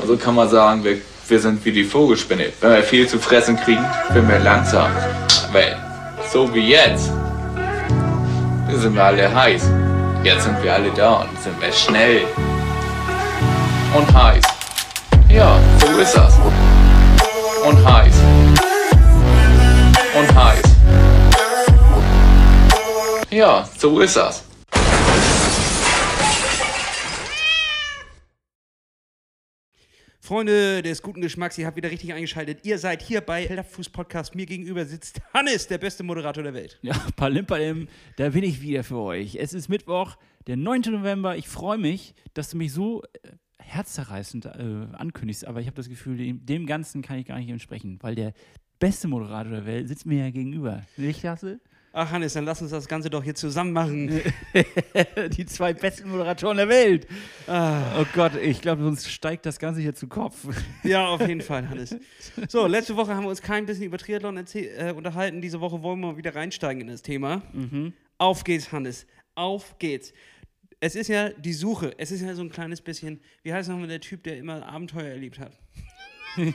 Also kann man sagen, wir, wir sind wie die Vogelspinne. Wenn wir viel zu fressen kriegen, sind wir langsam. Weil, so wie jetzt, sind wir alle heiß. Jetzt sind wir alle da und sind wir schnell und heiß. Ja, so ist das. Und heiß. Und heiß. Ja, so ist das. Freunde des guten Geschmacks, ihr habt wieder richtig eingeschaltet. Ihr seid hier bei Helderfuß Podcast. Mir gegenüber sitzt Hannes, der beste Moderator der Welt. Ja, Palim Palim, da bin ich wieder für euch. Es ist Mittwoch, der 9. November. Ich freue mich, dass du mich so äh, herzzerreißend äh, ankündigst, aber ich habe das Gefühl, dem, dem Ganzen kann ich gar nicht entsprechen, weil der beste Moderator der Welt sitzt mir ja gegenüber. Nicht, Hasse? Ach Hannes, dann lass uns das Ganze doch hier zusammen machen. Die zwei besten Moderatoren der Welt. Ah. Oh Gott, ich glaube, sonst steigt das Ganze hier zu Kopf. Ja, auf jeden Fall, Hannes. So, letzte Woche haben wir uns kein bisschen über Triathlon äh, unterhalten. Diese Woche wollen wir wieder reinsteigen in das Thema. Mhm. Auf geht's, Hannes. Auf geht's. Es ist ja die Suche. Es ist ja so ein kleines bisschen, wie heißt nochmal der Typ, der immer Abenteuer erlebt hat?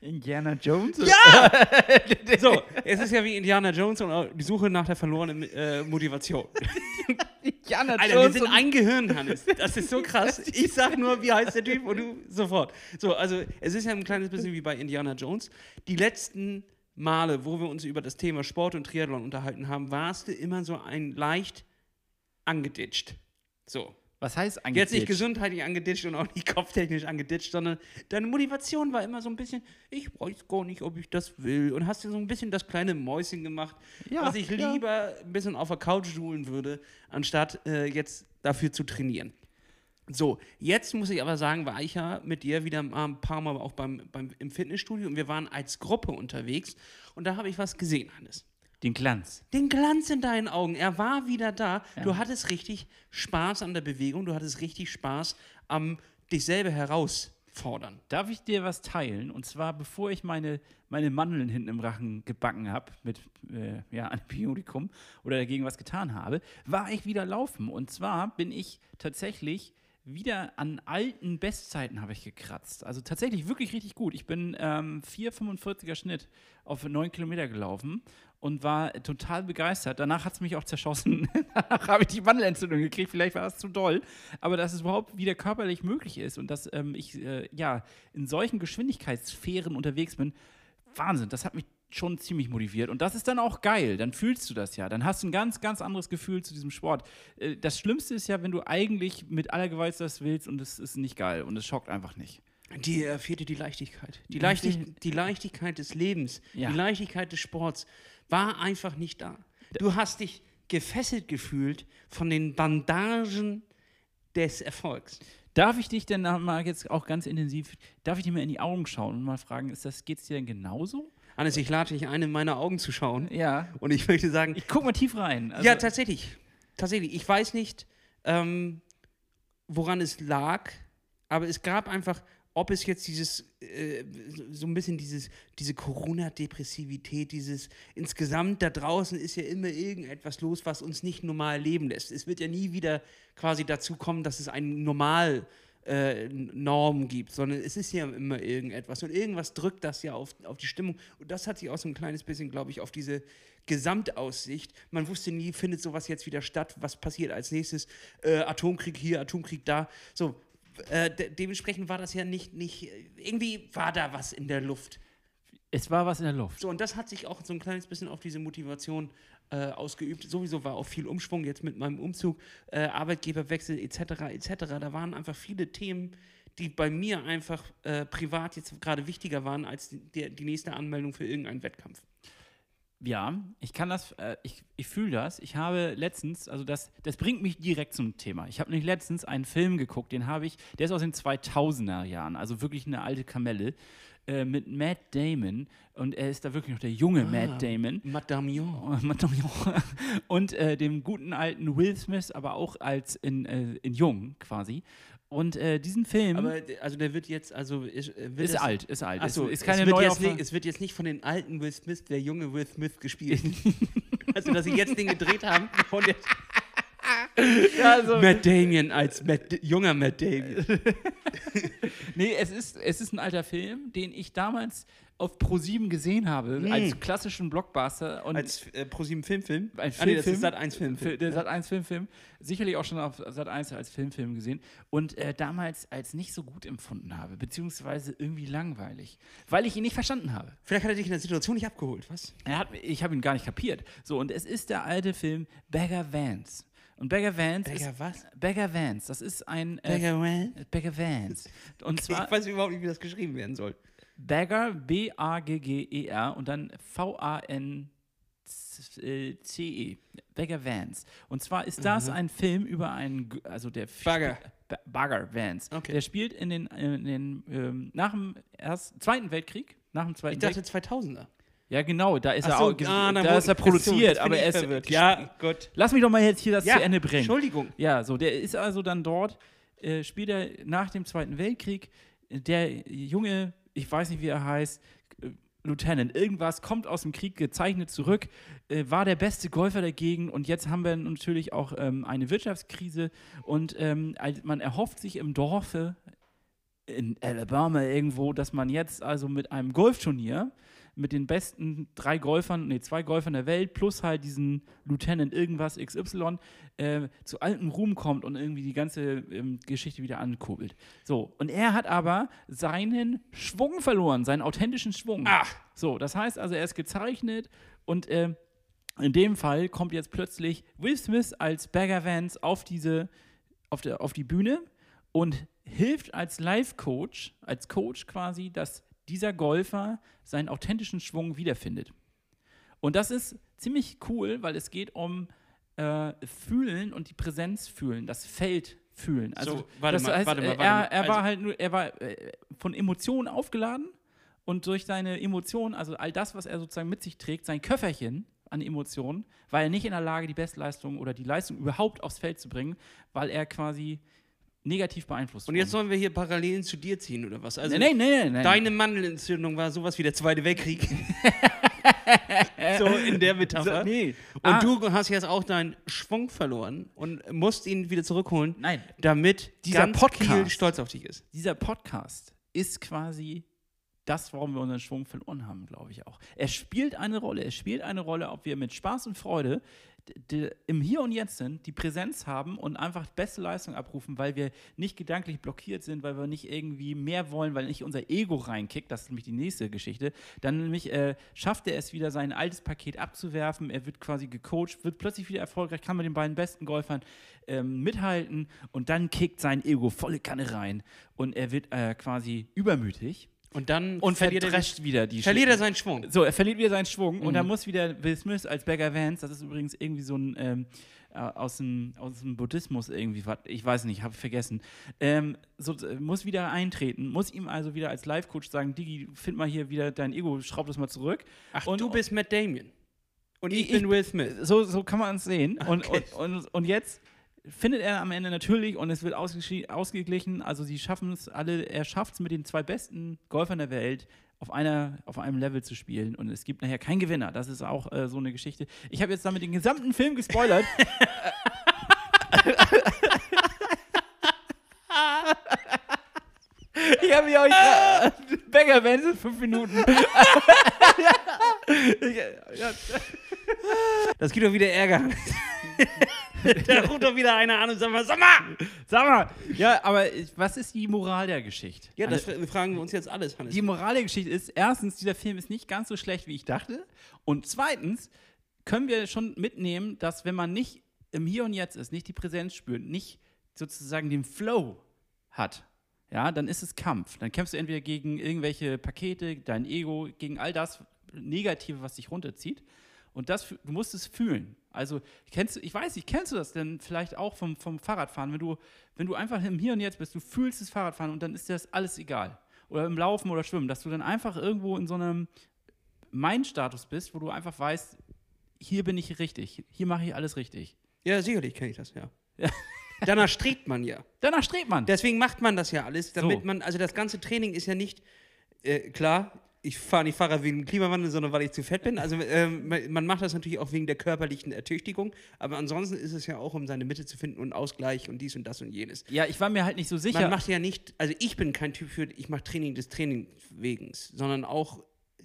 Indiana Jones? Ja! so, es ist ja wie Indiana Jones und die Suche nach der verlorenen äh, Motivation. Indiana Alter, Jones wir sind ein Gehirn, Hannes. Das ist so krass. Ich sag nur, wie heißt der Typ und du sofort. So, also es ist ja ein kleines bisschen wie bei Indiana Jones. Die letzten Male, wo wir uns über das Thema Sport und Triathlon unterhalten haben, warst du immer so ein leicht angeditscht. So. Was heißt angeditscht? Jetzt nicht gesundheitlich angeditscht und auch nicht kopftechnisch angeditscht, sondern deine Motivation war immer so ein bisschen, ich weiß gar nicht, ob ich das will. Und hast dir so ein bisschen das kleine Mäuschen gemacht, ja, was ich ja. lieber ein bisschen auf der Couch suhlen würde, anstatt äh, jetzt dafür zu trainieren. So, jetzt muss ich aber sagen, war ich ja mit dir wieder ein paar Mal auch beim, beim, im Fitnessstudio und wir waren als Gruppe unterwegs und da habe ich was gesehen, Hannes. Den Glanz. Den Glanz in deinen Augen. Er war wieder da. Ja. Du hattest richtig Spaß an der Bewegung. Du hattest richtig Spaß am dich selber herausfordern. Darf ich dir was teilen? Und zwar, bevor ich meine, meine Mandeln hinten im Rachen gebacken habe mit äh, ja, Antibiotikum oder dagegen was getan habe, war ich wieder laufen. Und zwar bin ich tatsächlich wieder an alten Bestzeiten habe ich gekratzt. Also tatsächlich wirklich richtig gut. Ich bin ähm, 4,45er Schnitt auf 9 Kilometer gelaufen und war total begeistert. Danach hat es mich auch zerschossen. Danach habe ich die Wandelentzündung gekriegt. Vielleicht war es zu doll. Aber dass es überhaupt wieder körperlich möglich ist und dass ähm, ich äh, ja in solchen Geschwindigkeitssphären unterwegs bin, Wahnsinn. Das hat mich schon ziemlich motiviert. Und das ist dann auch geil. Dann fühlst du das ja. Dann hast du ein ganz, ganz anderes Gefühl zu diesem Sport. Äh, das Schlimmste ist ja, wenn du eigentlich mit aller Gewalt das willst und es ist nicht geil und es schockt einfach nicht. Die äh, fehlte die Leichtigkeit. Die, Leichtig die Leichtigkeit des Lebens, ja. die Leichtigkeit des Sports war einfach nicht da. Du hast dich gefesselt gefühlt von den Bandagen des Erfolgs. Darf ich dich denn mal jetzt auch ganz intensiv, darf ich dir mal in die Augen schauen und mal fragen, ist das, geht es dir denn genauso? Hannes, ich lade dich ein, in meine Augen zu schauen. Ja. Und ich möchte sagen. Ich guck mal tief rein. Also ja, tatsächlich. Tatsächlich. Ich weiß nicht, ähm, woran es lag, aber es gab einfach, ob es jetzt dieses, äh, so ein bisschen dieses, diese Corona-Depressivität, dieses insgesamt da draußen ist ja immer irgendetwas los, was uns nicht normal leben lässt. Es wird ja nie wieder quasi dazu kommen, dass es ein normal äh, Normen gibt, sondern es ist ja immer irgendetwas und irgendwas drückt das ja auf, auf die Stimmung und das hat sich auch so ein kleines bisschen, glaube ich, auf diese Gesamtaussicht. Man wusste nie, findet sowas jetzt wieder statt, was passiert als nächstes, äh, Atomkrieg hier, Atomkrieg da, so. Äh, de dementsprechend war das ja nicht, nicht, irgendwie war da was in der Luft. Es war was in der Luft. So, und das hat sich auch so ein kleines bisschen auf diese Motivation äh, ausgeübt. Sowieso war auch viel Umschwung jetzt mit meinem Umzug, äh, Arbeitgeberwechsel etc. etc. Da waren einfach viele Themen, die bei mir einfach äh, privat jetzt gerade wichtiger waren als die, die, nächste Anmeldung für irgendeinen Wettkampf. Ja, ich kann das, äh, ich, ich fühle das. Ich habe letztens, also das, das bringt mich direkt zum Thema. Ich habe nämlich letztens einen Film geguckt, den habe ich, der ist aus den 2000er Jahren, also wirklich eine alte Kamelle. Äh, mit Matt Damon und er ist da wirklich noch der junge ah, Matt Damon. Matt Damon. Matt Damon. und äh, dem guten alten Will Smith, aber auch als in, äh, in Jung quasi. Und äh, diesen Film. Aber also der wird jetzt, also ist, äh, ist alt, ist alt. Achso, ist, ist keine es neue jetzt nicht, Es wird jetzt nicht von den alten Will Smith, der junge Will Smith gespielt. also dass sie jetzt den gedreht haben von der also, Matt Damien als Matt, junger Matt Damien. nee, es ist, es ist ein alter Film, den ich damals auf Pro7 gesehen habe, als klassischen Blockbuster. Und Als äh, ProSieben Filmfilm. ein Ah, nee, das Filmfilm. ist Sat 1 Filmfilm. Fi- Der Sat 1 Filmfilm. Sicherlich auch schon auf Sat 1 als Filmfilm gesehen. Und äh, damals als nicht so gut empfunden habe, beziehungsweise irgendwie langweilig, weil ich ihn nicht verstanden habe. Vielleicht hat er dich in der Situation nicht abgeholt, was? Er hat, ich habe ihn gar nicht kapiert. So, und es ist der alte Film Beggar Vance. Und Beggar Vance Beggar ist. was? Beggar Vance, das ist ein. Äh, Beggar Vance? Beggar Vance. Und zwar Ich weiß überhaupt nicht, wie das geschrieben werden soll. Bagger, B-A-G-G-E-R und dann V-A-N-C-E. Bagger Vance. Und zwar ist das ein Film über einen, also der Bagger. Ba- Bagger Vance. Okay. Der spielt in den, in den ähm, nach dem ersten, Zweiten Weltkrieg, nach dem Zweiten Ich dachte Weltkrieg. 2000er. Ja, genau, da ist Ach er so, auch, ah, da ist er so, produziert, bin aber er ist verwirrt. Ja, Gott. Lass mich doch mal jetzt hier das Ja, zu Ende bringen. Entschuldigung. Ja, so, der ist also dann dort, äh, spielt er nach dem Zweiten Weltkrieg. Der junge, ich weiß nicht, wie er heißt, äh, Lieutenant, irgendwas, kommt aus dem Krieg gezeichnet zurück, äh, war der beste Golfer der Gegend und jetzt haben wir natürlich auch ähm, eine Wirtschaftskrise und ähm, man erhofft sich im Dorfe in Alabama irgendwo, dass man jetzt also mit einem Golfturnier mit den besten drei Golfern, nee, zwei Golfern der Welt, plus halt diesen Lieutenant irgendwas XY, äh, zu altem Ruhm kommt und irgendwie die ganze ähm, Geschichte wieder ankurbelt. So, und er hat aber seinen Schwung verloren, seinen authentischen Schwung. Ach. So, das heißt also, er ist gezeichnet und äh, in dem Fall kommt jetzt plötzlich Will Smith als Bagger Vance auf diese, auf, der, auf die Bühne und hilft als Life-Coach, als Coach quasi, dass dieser Golfer seinen authentischen Schwung wiederfindet. Und das ist ziemlich cool, weil es geht um äh, Fühlen und die Präsenz fühlen, das Feld fühlen. Also, So, warte das mal, heißt, warte mal, äh, warte er, er Also- war halt nur, er war äh, von Emotionen aufgeladen und durch seine Emotionen, also all das, was er sozusagen mit sich trägt, sein Köfferchen an Emotionen, war er nicht in der Lage, die Bestleistung oder die Leistung überhaupt aufs Feld zu bringen, weil er quasi negativ beeinflusst Und jetzt sollen wir hier Parallelen zu dir ziehen, oder was? Also, Nee, nee, nee, nee. deine Mandelentzündung war sowas wie der Zweite Weltkrieg. so in der Metapher. So, nee. Und Ah. du hast jetzt auch deinen Schwung verloren und musst ihn wieder zurückholen, Nein. damit Dieser ganz Podcast. Kiel stolz auf dich ist. dieser Podcast ist quasi das, warum wir unseren Schwung verloren haben, glaube ich auch. Er spielt eine Rolle. Er spielt eine Rolle, ob wir mit Spaß und Freude d- d- im Hier und Jetzt sind, die Präsenz haben und einfach beste Leistung abrufen, weil wir nicht gedanklich blockiert sind, weil wir nicht irgendwie mehr wollen, weil nicht unser Ego reinkickt. Das ist nämlich die nächste Geschichte. Dann nämlich äh, schafft er es wieder, sein altes Paket abzuwerfen. Er wird quasi gecoacht, wird plötzlich wieder erfolgreich, kann mit den beiden besten Golfern ähm, mithalten und dann kickt sein Ego volle Kanne rein und er wird äh, quasi übermütig Und dann und verliert, er, wieder die verliert er seinen Schwung. so, er verliert wieder seinen Schwung und Mhm. dann muss wieder Will Smith als Beggar Vance, das ist übrigens irgendwie so ein ähm, äh, aus, dem, aus dem Buddhismus irgendwie, ich weiß nicht, habe ich vergessen, ähm, so, muss wieder eintreten, muss ihm also wieder als Life-Coach sagen, Digi, find mal hier wieder dein Ego, schraub das mal zurück. Ach, Und- du bist Matt Damien. Und ich, Ich- bin Will Smith. So, so kann man es sehen. Und, Okay. und, und, und jetzt findet er am Ende natürlich und es wird ausgeglichen. Also sie schaffen es alle, er schafft es mit den zwei besten Golfern der Welt auf, einer, auf einem Level zu spielen und es gibt nachher keinen Gewinner. Das ist auch äh, so eine Geschichte. Ich habe jetzt damit den gesamten Film gespoilert. ich habe mich euch Bäcker Vance in fünf Minuten. Das gibt doch wieder Ärger. da ruft doch wieder einer an und sagt mal, sag mal! Sag mal, ja, aber was ist die Moral der Geschichte? Ja, das fragen wir uns jetzt alles, Hannes. die Moral der Geschichte ist, erstens, dieser Film ist nicht ganz so schlecht, wie ich dachte. Und zweitens können wir schon mitnehmen, dass wenn man nicht im Hier und Jetzt ist, nicht die Präsenz spürt, nicht sozusagen den Flow hat, ja, dann ist es Kampf. Dann kämpfst du entweder gegen irgendwelche Pakete, dein Ego, gegen all das Negative, was dich runterzieht. Und das, du musst es fühlen. Also, kennst du, ich weiß nicht, kennst du das denn vielleicht auch vom, vom Fahrradfahren? Wenn du, wenn du einfach im Hier und Jetzt bist, du fühlst das Fahrradfahren und dann ist dir das alles egal. Oder im Laufen oder Schwimmen, dass du dann einfach irgendwo in so einem Mind-Status bist, wo du einfach weißt, hier bin ich richtig, hier mache ich alles richtig. ja, sicherlich kenne ich das, ja. Danach strebt man ja. Danach strebt man. Deswegen macht man das ja alles, damit So. man, also das ganze Training ist ja nicht, äh, klar, ich fahre nicht Fahrrad wegen dem Klimawandel, sondern weil ich zu fett bin. Also ähm, man macht das natürlich auch wegen der körperlichen Ertüchtigung, aber ansonsten ist es ja auch, um seine Mitte zu finden und Ausgleich und dies und das und jenes. Ja, ich war mir halt nicht so sicher. Man macht ja nicht, also ich bin kein Typ für, ich mache Training des Trainings wegen, sondern auch äh,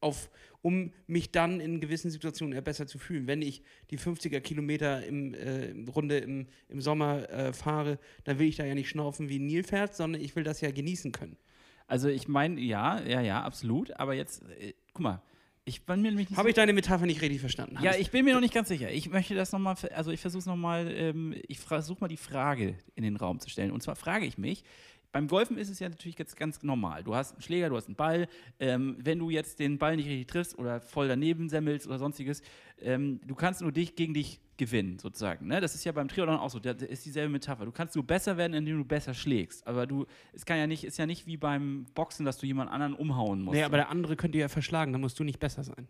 auf, um mich dann in gewissen Situationen besser zu fühlen. Wenn ich die 50er Kilometer im, äh, Runde im, im Sommer äh, fahre, dann will ich da ja nicht schnaufen wie ein Nilpferd, sondern ich will das ja genießen können. Also ich meine, ja, ja, ja, absolut. Aber jetzt, äh, guck mal, ich bin mir nämlich nicht Habe ich deine Metapher nicht richtig verstanden? Ja, ich bin mir noch nicht ganz sicher. Ich möchte das nochmal, also ich versuche es nochmal, ähm, ich versuche mal die Frage in den Raum zu stellen. Und zwar frage ich mich, beim Golfen ist es ja natürlich jetzt ganz normal. Du hast einen Schläger, du hast einen Ball. Ähm, wenn du jetzt den Ball nicht richtig triffst oder voll daneben semmelst oder sonstiges, ähm, du kannst nur dich gegen dich gewinnen, sozusagen. Ne? Das ist ja beim Triathlon auch so. Das ist dieselbe Metapher. Du kannst nur besser werden, indem du besser schlägst. Aber du, es kann ja nicht, ist ja nicht wie beim Boxen, dass du jemand anderen umhauen musst. Nee, aber der andere könnte ja verschlagen, dann musst du nicht besser sein.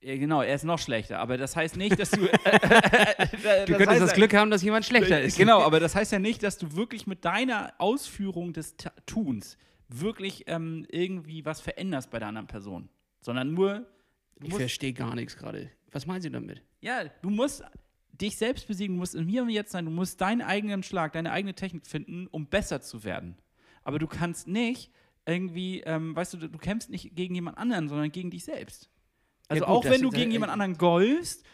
Ja, genau, er ist noch schlechter. Aber das heißt nicht, dass du. du Du könntest das Glück haben, dass jemand schlechter ist. Genau, aber das heißt ja nicht, dass du wirklich mit deiner Ausführung des Ta- Tuns wirklich ähm, irgendwie was veränderst bei der anderen Person. Sondern nur, Ich verstehe gar nichts gerade. Was meinen Sie damit? ja, du musst dich selbst besiegen, du musst in mir und jetzt sein, du musst deinen eigenen Schlag, deine eigene Technik finden, um besser zu werden. Aber du kannst nicht irgendwie, ähm, weißt du, du kämpfst nicht gegen jemand anderen, sondern gegen dich selbst. Also Ja, gut, auch wenn du gegen äh, jemand anderen golfst,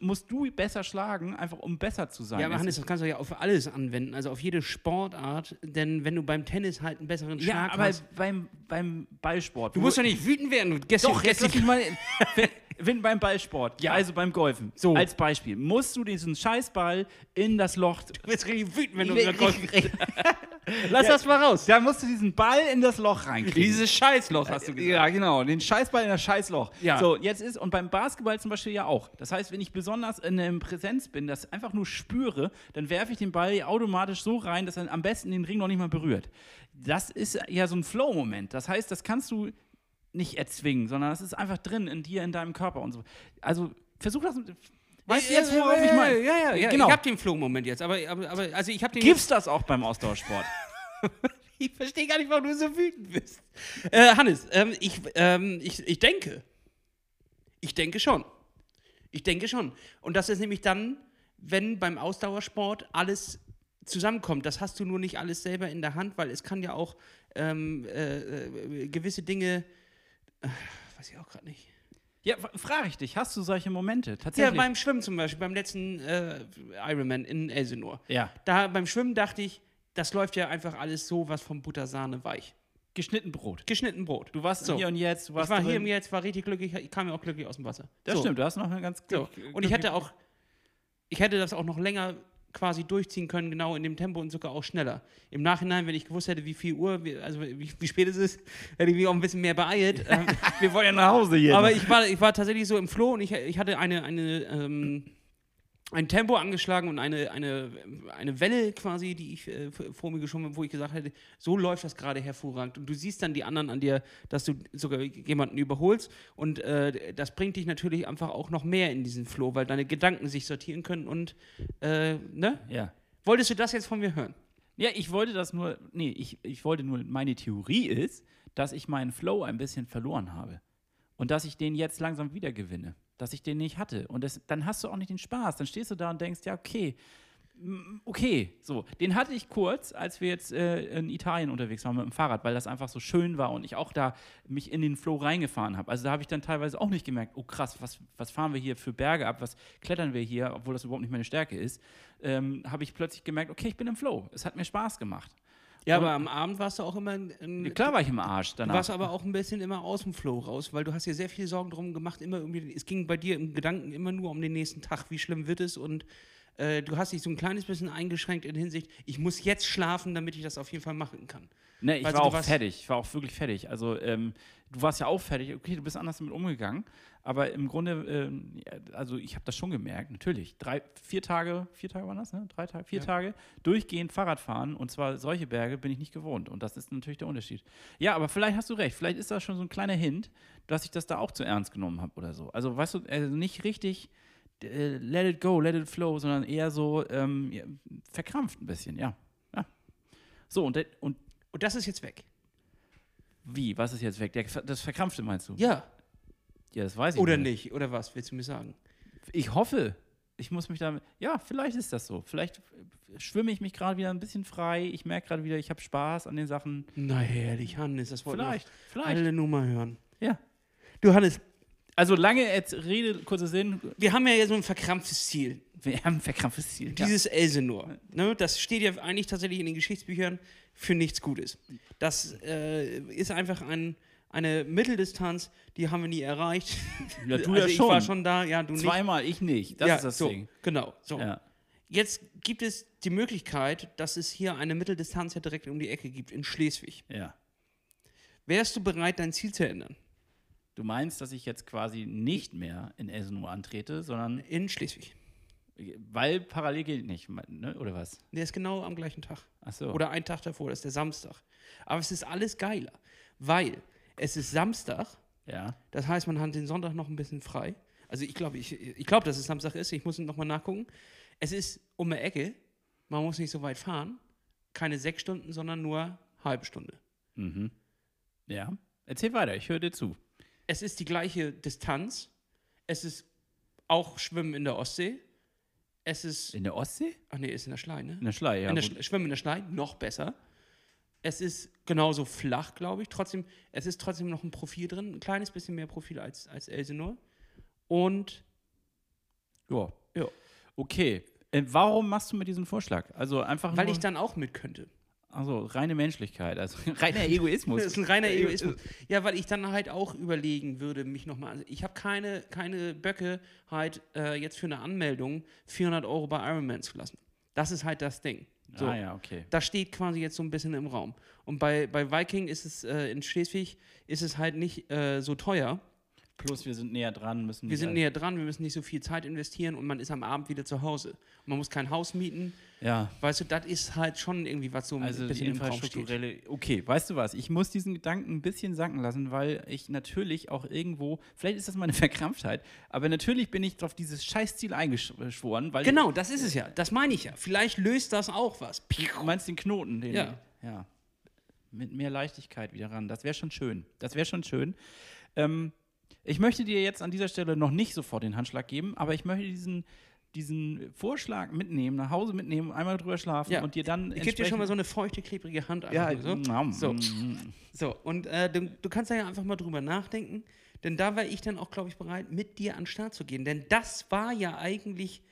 musst du besser schlagen, einfach um besser zu sein. Ja, aber Es Hannes, das kannst du ja auf alles anwenden, also auf jede Sportart, denn wenn du beim Tennis halt einen besseren Ja, Schlag aber hast. beim, beim Ballsport. Du musst doch nicht wütend werden. Gehst Doch, gehst jetzt lass mich mal. wenn, beim Ballsport, Ja. also beim Golfen, So. als Beispiel, musst du diesen Scheißball in das Loch. Du bist richtig wütend, wenn du über Golf ich- Lass das mal raus. Da musst du diesen Ball in das Loch reinkriegen. Dieses Scheißloch hast du gesagt. Ja, genau, den Scheißball in das Scheißloch. Ja. So, jetzt ist, und beim Basketball zum Beispiel ja auch. Das heißt, wenn ich besonders in der Präsenz bin, das einfach nur spüre, dann werfe ich den Ball automatisch so rein, dass er am besten den Ring noch nicht mal berührt. Das ist ja so ein Flow-Moment. Das heißt, das kannst du nicht erzwingen, sondern das ist einfach drin in dir, in deinem Körper und so. Also, versuch das. Weißt du jetzt, worauf ich meine? Ja, ja, ja. Genau. Ich hab den Flow-Moment jetzt, aber, aber, aber also ich hab den Gibt's das auch beim Ausdauersport? Ich verstehe gar nicht, warum du so wütend bist. Äh, Hannes, ähm, ich, ähm, ich, ich denke. Ich denke schon. Ich denke schon. Und das ist nämlich dann, wenn beim Ausdauersport alles zusammenkommt. Das hast du nur nicht alles selber in der Hand, weil es kann ja auch ähm, äh, äh, gewisse Dinge. Äh, weiß ich auch gerade nicht. ja, frage ich dich, hast du solche Momente? Ja, Tatsächlich? beim Schwimmen zum Beispiel, beim letzten äh, Ironman in Elsinore. ja. Da beim Schwimmen dachte ich, das läuft ja einfach alles so was vom Buttersahne weich. Geschnitten Brot. Geschnitten Brot. Du warst So. hier und jetzt, du warst Ich war hier drin. und jetzt, war richtig glücklich, ich kam ja auch glücklich aus dem Wasser. Das so. stimmt, du hast noch eine ganz So. glück- Und ich hätte auch, ich hätte das auch noch länger quasi durchziehen können, genau in dem Tempo und sogar auch schneller. Im Nachhinein, wenn ich gewusst hätte, wie viel Uhr, wie, also wie, wie spät es ist, hätte ich mich auch ein bisschen mehr beeilt. Wir wollen ja nach Hause hier. aber ich war, ich war tatsächlich so im Flow und ich, ich hatte eine, eine, ähm, ein Tempo angeschlagen und eine, eine, eine Welle quasi, die ich äh, vor mir geschoben habe, wo ich gesagt hätte, so läuft das gerade hervorragend. Und du siehst dann die anderen an dir, dass du sogar jemanden überholst. Und äh, das bringt dich natürlich einfach auch noch mehr in diesen Flow, weil deine Gedanken sich sortieren können und, äh, ne? ja. Wolltest du das jetzt von mir hören? Ja, ich wollte das nur, nee, ich, ich wollte nur, meine Theorie ist, dass ich meinen Flow ein bisschen verloren habe. Und dass ich den jetzt langsam wieder gewinne. Dass ich den nicht hatte. Und das, dann hast du auch nicht den Spaß. Dann stehst du da und denkst, ja, okay, okay, so. Den hatte ich kurz, als wir jetzt äh, in Italien unterwegs waren mit dem Fahrrad, weil das einfach so schön war und ich auch da mich in den Flow reingefahren habe. Also da habe ich dann teilweise auch nicht gemerkt, oh krass, was, was fahren wir hier für Berge ab, was klettern wir hier, obwohl das überhaupt nicht meine Stärke ist. Ähm, habe ich plötzlich gemerkt, okay, ich bin im Flow. Es hat mir Spaß gemacht. Ja, Und- aber am Abend warst du auch immer. In, Klar war ich im Arsch Du danach. warst aber auch ein bisschen immer aus dem Flow raus, weil du hast dir sehr viel Sorgen drum gemacht, immer irgendwie, es ging bei dir im Gedanken immer nur um den nächsten Tag, wie schlimm wird es und äh, du hast dich so ein kleines bisschen eingeschränkt in Hinsicht, ich muss jetzt schlafen, damit ich das auf jeden Fall machen kann. Ne, ich Weißt war auch fertig. Ich war auch wirklich fertig. Also, ähm, du warst ja auch fertig. Okay, du bist anders damit umgegangen. Aber im Grunde, ja, also ich habe das schon gemerkt, natürlich. Drei, vier Tage, vier Tage waren das, ne? Drei Tage, vier Ja. Tage durchgehend Fahrrad fahren und zwar solche Berge bin ich nicht gewohnt. Und das ist natürlich der Unterschied. Ja, aber vielleicht hast du recht. Vielleicht ist das schon so ein kleiner Hint, dass ich das da auch zu ernst genommen habe oder so. Also, weißt du, also nicht richtig äh, let it go, let it flow, sondern eher so ähm, ja, verkrampft ein bisschen, ja. ja. So, und, und Und das ist jetzt weg. Wie? Was ist jetzt weg? Der, das Verkrampfte meinst du? Ja. Ja, das weiß ich Oder nicht? Oder was willst du mir sagen? Ich hoffe. Ich muss mich damit. Ja, vielleicht ist das so. Vielleicht schwimme ich mich gerade wieder ein bisschen frei. Ich merke gerade wieder, ich habe Spaß an den Sachen. Na herrlich, Hannes, das wollten wir Vielleicht, doch vielleicht. alle nur mal hören. Ja. Du, Hannes, Also lange jetzt Rede, kurzer Sinn. wir haben ja jetzt so ein verkrampftes Ziel. Wir haben ein verkrampftes Ziel. Dieses Elsenor. Ne, das steht ja eigentlich tatsächlich in den Geschichtsbüchern für nichts Gutes. Das äh, ist einfach ein, eine Mitteldistanz, die haben wir nie erreicht. Ja, du also ja ich schon. war schon da, ja, du nicht. Zweimal, ich nicht. Das ja, ist das so, Ding. Genau. So. Ja. Jetzt gibt es die Möglichkeit, dass es hier eine Mitteldistanz ja direkt um die Ecke gibt, in Schleswig. ja. Wärst du bereit, dein Ziel zu ändern? Du meinst, dass ich jetzt quasi nicht mehr in Elsenor antrete, sondern In Schleswig. weil parallel geht nicht, ne? oder was? Der ist genau am gleichen Tag. Ach so. Oder einen Tag davor, das ist der Samstag. Aber es ist alles geiler, weil es ist Samstag, ja. das heißt, man hat den Sonntag noch ein bisschen frei. Also ich glaube, ich, ich glaube, dass es Samstag ist, ich muss nochmal nachgucken. Es ist um eine Ecke, man muss nicht so weit fahren, keine sechs Stunden, sondern nur halbe Stunde. Mhm. Ja. Erzähl weiter, ich höre dir zu. Es ist die gleiche Distanz, es ist auch Schwimmen in der Ostsee, es ist, In der Ostsee? ach nee, ist in der Schlei, ne? In der Schlei, ja. in der. Schle- Schwimmen in der Schlei, noch besser. Es ist genauso flach, glaube ich. Trotzdem, es ist trotzdem noch ein Profil drin, ein kleines bisschen mehr Profil als, als Elsinore. Und ja. ja, Okay. Äh, warum machst du mir diesen Vorschlag? Also einfach weil ich dann auch mit könnte. also reine Menschlichkeit, also reiner Egoismus. Das ist ein reiner Egoismus. Ja, weil ich dann halt auch überlegen würde, mich nochmal. Also ich habe keine, keine Böcke, halt äh, jetzt für eine Anmeldung 400 Euro bei Ironman zu lassen. Das ist halt das Ding. So. Ah ja, okay. Das steht quasi jetzt so ein bisschen im Raum. Und bei, bei Viking ist es äh, in Schleswig ist es halt nicht äh, so teuer. Plus wir sind näher dran, müssen Wir nicht sind näher dran, wir müssen nicht so viel Zeit investieren und man ist am Abend wieder zu Hause. Und man muss kein Haus mieten. Ja. Weißt du, das ist halt schon irgendwie was so ein Also die bisschen im infrastrukturelle. Okay, weißt du was? Ich muss diesen Gedanken ein bisschen sacken lassen, weil ich natürlich auch irgendwo, vielleicht ist das meine Verkrampftheit, aber natürlich bin ich auf dieses Scheißziel eingeschworen, weil Genau, das ist es ja. Das meine ich ja. Vielleicht löst das auch was. du meinst den Knoten, den Ja. ja. Mit mehr Leichtigkeit wieder ran. Das wäre schon schön. Das wäre schon schön. Ähm, ich möchte dir jetzt an dieser Stelle noch nicht sofort den Handschlag geben, aber ich möchte diesen, diesen Vorschlag mitnehmen, nach Hause mitnehmen, einmal drüber schlafen Ja. und dir dann Ich gebe dir schon mal so eine feuchte, klebrige Hand. ja, einfach nur so. mm, So. mm. So, und äh, du, du kannst da ja einfach mal drüber nachdenken, denn da war ich dann auch, glaube ich, bereit, mit dir an den Start zu gehen. Denn das war ja eigentlich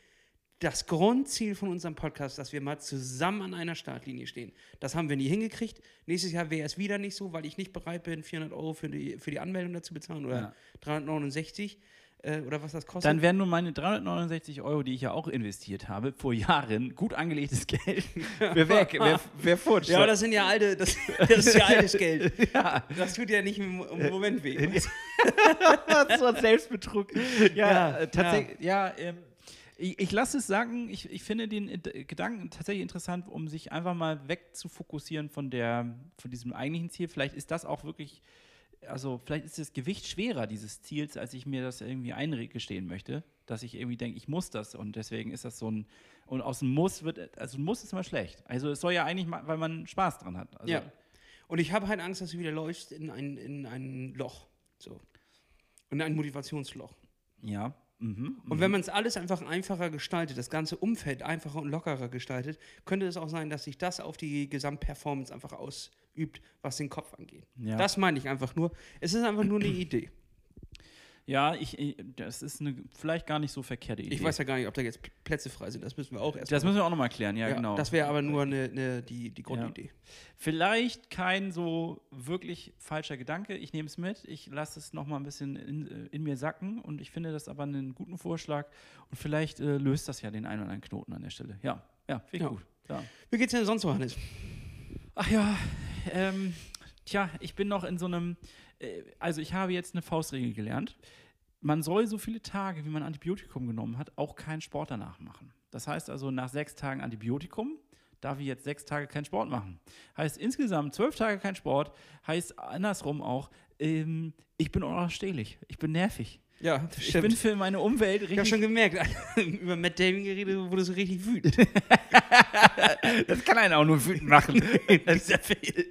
das Grundziel von unserem Podcast, dass wir mal zusammen an einer Startlinie stehen. Das haben wir nie hingekriegt. Nächstes Jahr wäre es wieder nicht so, weil ich nicht bereit bin, 400 Euro für die, für die Anmeldung dazu bezahlen oder Ja. 369 äh, oder was das kostet. Dann wären nur meine 369 Euro, die ich ja auch investiert habe, vor Jahren, gut angelegtes Geld, wer weg, wer, wer futsch. ja, aber das sind ja alte, das, das ist ja altes Geld. ja, Das tut ja nicht im, im Moment weh. das ein Selbstbetrug. Ja, Ja, äh, tatsächlich, ja, ähm, ich, ich lasse es sagen, ich, ich finde den Gedanken tatsächlich interessant, um sich einfach mal wegzufokussieren von, der, von diesem eigentlichen Ziel. Vielleicht ist das auch wirklich, also vielleicht ist das Gewicht schwerer dieses Ziels, als ich mir das irgendwie eingestehen möchte. Dass ich irgendwie denke, ich muss das und deswegen ist das so ein, und aus dem Muss wird, also ein Muss ist immer schlecht. Also es soll ja eigentlich, mal, weil man Spaß dran hat. Also, Ja. Und ich habe halt Angst, dass du wieder läufst in ein, in ein Loch. So. In ein Motivationsloch. Ja. Mhm. Und wenn man es alles einfach einfacher gestaltet, das ganze Umfeld einfacher und lockerer gestaltet, könnte es auch sein, dass sich das auf die Gesamtperformance einfach ausübt, was den Kopf angeht. Ja. Das meine ich einfach nur. Es ist einfach nur eine Idee. Ja, ich, ich, das ist eine vielleicht gar nicht so verkehrte Idee. Ich weiß ja gar nicht, ob da jetzt Plätze frei sind. Das müssen wir auch erst das mal- müssen wir auch nochmal klären, ja, ja, genau. Das wäre aber nur eine, eine, die, die Grundidee. Vielleicht kein so wirklich falscher Gedanke. Ich nehme es mit. Ich lasse es nochmal ein bisschen in, äh, in mir sacken und ich finde das aber einen guten Vorschlag. Und vielleicht äh, löst das ja den einen oder anderen Knoten an der Stelle. Ja, ja, finde ich Ja. gut. Ja. Wie geht's denn sonst so, Hannes? Ach ja, ähm, tja, ich bin noch in so einem, äh, also ich habe jetzt eine Faustregel gelernt. Man soll so viele Tage, wie man Antibiotikum genommen hat, auch keinen Sport danach machen. Das heißt also, nach sechs Tagen Antibiotikum darf ich jetzt sechs Tage keinen Sport machen. Heißt insgesamt zwölf Tage kein Sport, heißt andersrum auch, ähm, ich bin unausstehlich, ich bin nervig. Ja, Ich bin für meine Umwelt Ich habe richtig. schon gemerkt, über Matt Damon geredet, wurde so richtig wütend. das kann einen auch nur wütend machen. Ja viel.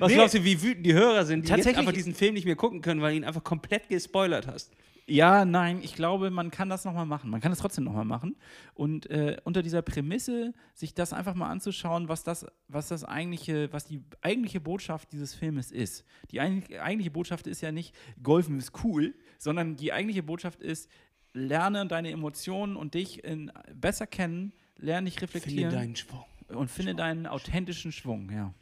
Was Nee. glaubst du, wie wütend die Hörer sind, die jetzt Tatsächlich- einfach diesen Film nicht mehr gucken können, weil du ihn einfach komplett gespoilert hast? Ja, nein, ich glaube, man kann das nochmal machen. Man kann es trotzdem nochmal machen. Und äh, unter dieser Prämisse, sich das einfach mal anzuschauen, was das, was das eigentliche, was die eigentliche Botschaft dieses Filmes ist. Die eig eigentliche Botschaft ist ja nicht, Golfen ist cool, sondern die eigentliche Botschaft ist, lerne deine Emotionen und dich in, besser kennen, lerne dich Finde reflektieren deinen Schwung. und finde deinen authentischen Schwung, ja.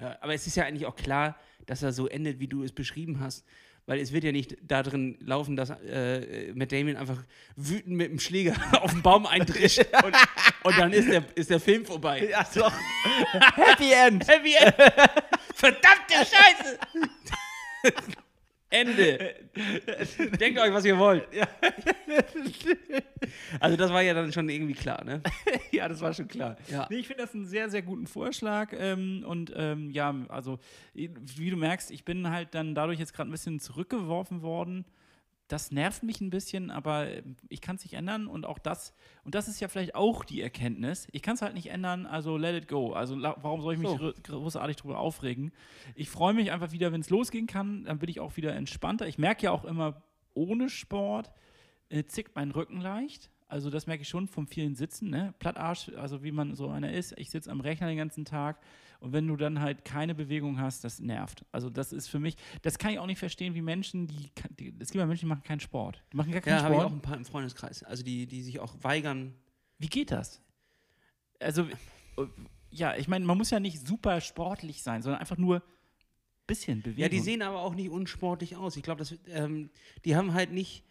Ja, aber es ist ja eigentlich auch klar, dass er so endet, wie du es beschrieben hast. Weil es wird ja nicht da drin laufen, dass äh, Matt Damon einfach wütend mit dem Schläger auf den Baum eindrischt und, und dann ist der, ist der Film vorbei. Ja, doch. Happy End. Happy End. Verdammte Scheiße! Ende. Denkt euch, was ihr wollt. Also das war ja dann schon irgendwie klar, ne? Ja, das war schon klar. Ja. Nee, ich finde das einen sehr, sehr guten Vorschlag. Ähm, und ähm, ja, also, wie du merkst, ich bin halt dann dadurch jetzt gerade ein bisschen zurückgeworfen worden. Das nervt mich ein bisschen, aber ähm, ich kann es nicht ändern. Und auch das, und das ist ja vielleicht auch die Erkenntnis. Ich kann es halt nicht ändern, also let it go. Also warum soll ich mich So. gro- großartig drüber aufregen? Ich freue mich einfach wieder, wenn es losgehen kann. Dann bin ich auch wieder entspannter. Ich merke ja auch immer, ohne Sport äh, zickt mein Rücken leicht. Also das merke ich schon vom vielen Sitzen, ne? Plattarsch, also wie man so einer ist. Ich sitze am Rechner den ganzen Tag und wenn du dann halt keine Bewegung hast, das nervt. Also das ist für mich, das kann ich auch nicht verstehen, wie Menschen, die, die es gibt ja Menschen, die machen keinen Sport. Die machen gar keinen Ja, habe ich Sport. auch ein paar im Freundeskreis. Also die, die sich auch weigern. Wie geht das? Also, ja, ich meine, man muss ja nicht super sportlich sein, sondern einfach nur ein bisschen Bewegung. Ja, die sehen aber auch nicht unsportlich aus. Ich glaube, ähm, die haben halt nicht